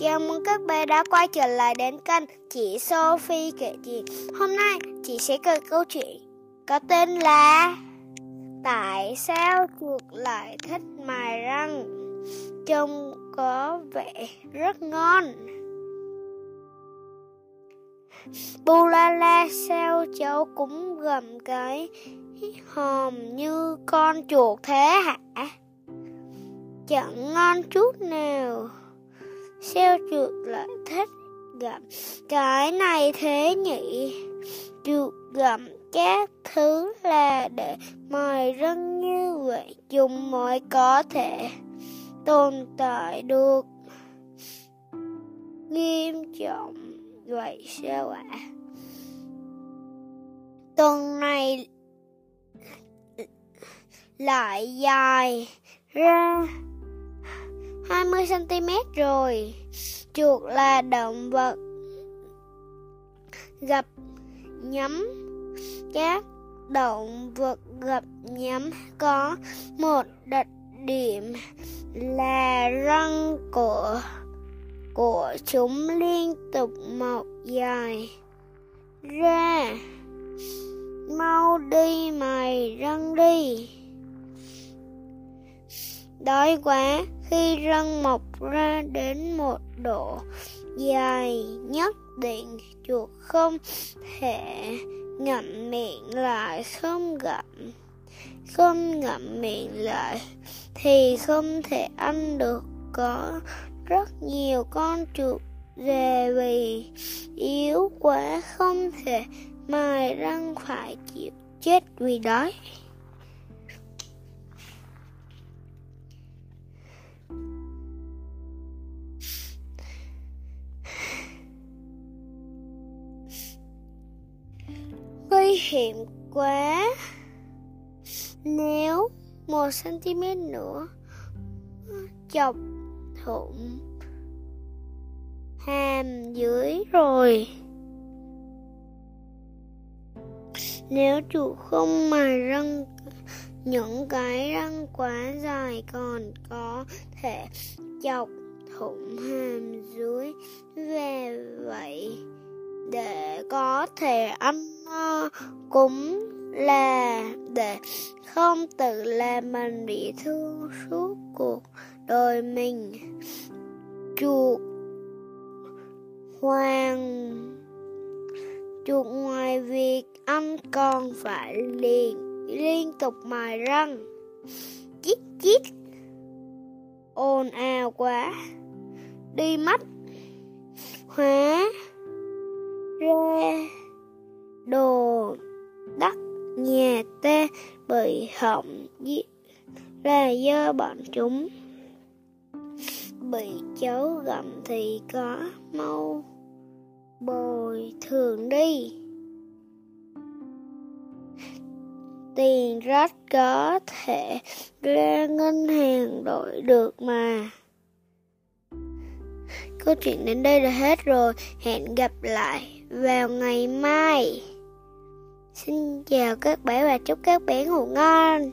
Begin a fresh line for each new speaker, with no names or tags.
Chào mừng các bé đã quay trở lại đến kênh Chị Sophie kể chuyện. Hôm nay chị sẽ kể câu chuyện có tên là Tại sao chuột lại thích mài răng? Trông có vẻ rất ngon. Bu la la, sao cháu cũng gầm cái hòm như con chuột thế hả? Chẳng ngon chút nào. Sao chuột lại thích gặm cái này thế nhỉ? Chuột gặm các thứ là để mài răng như vậy, dùng mới có thể tồn tại được. Nghiêm trọng, vậy sao ạ? À? Tuần này lại dài ra 20cm rồi. Chuột là động vật gặp nhắm các động vật gặp nhắm có một đặc điểm là răng của của chúng liên tục mọc dài ra. Mau đi mày răng đi. Đói quá khi răng mọc ra đến một độ dài nhất định, chuột không thể ngậm miệng lại, không gặm không ngậm miệng lại thì không thể ăn được. Có rất nhiều con chuột về vì yếu quá, không thể mài răng phải chịu chết vì đói. Hiểm quá. Nếu một cm nữa chọc thủng hàm dưới rồi. Nếu chủ không mài răng, những cái răng quá dài còn có thể chọc thủng hàm dưới. Về vậy, để có thể ăn no cũng là để không tự làm mình bị thương suốt cuộc đời mình. Chuột hoàng chuột ngoài việc ăn còn phải liền liên tục mài răng. Chít chít, ồn ào quá. Đi mất bị hỏng là do bọn chúng. Bị cháu gặm thì có mau bồi thường đi. Tiền rất có thể ra ngân hàng đổi được mà. Câu chuyện đến đây là hết rồi. Hẹn gặp lại vào ngày mai xin chào các bé và chúc các bé ngủ ngon.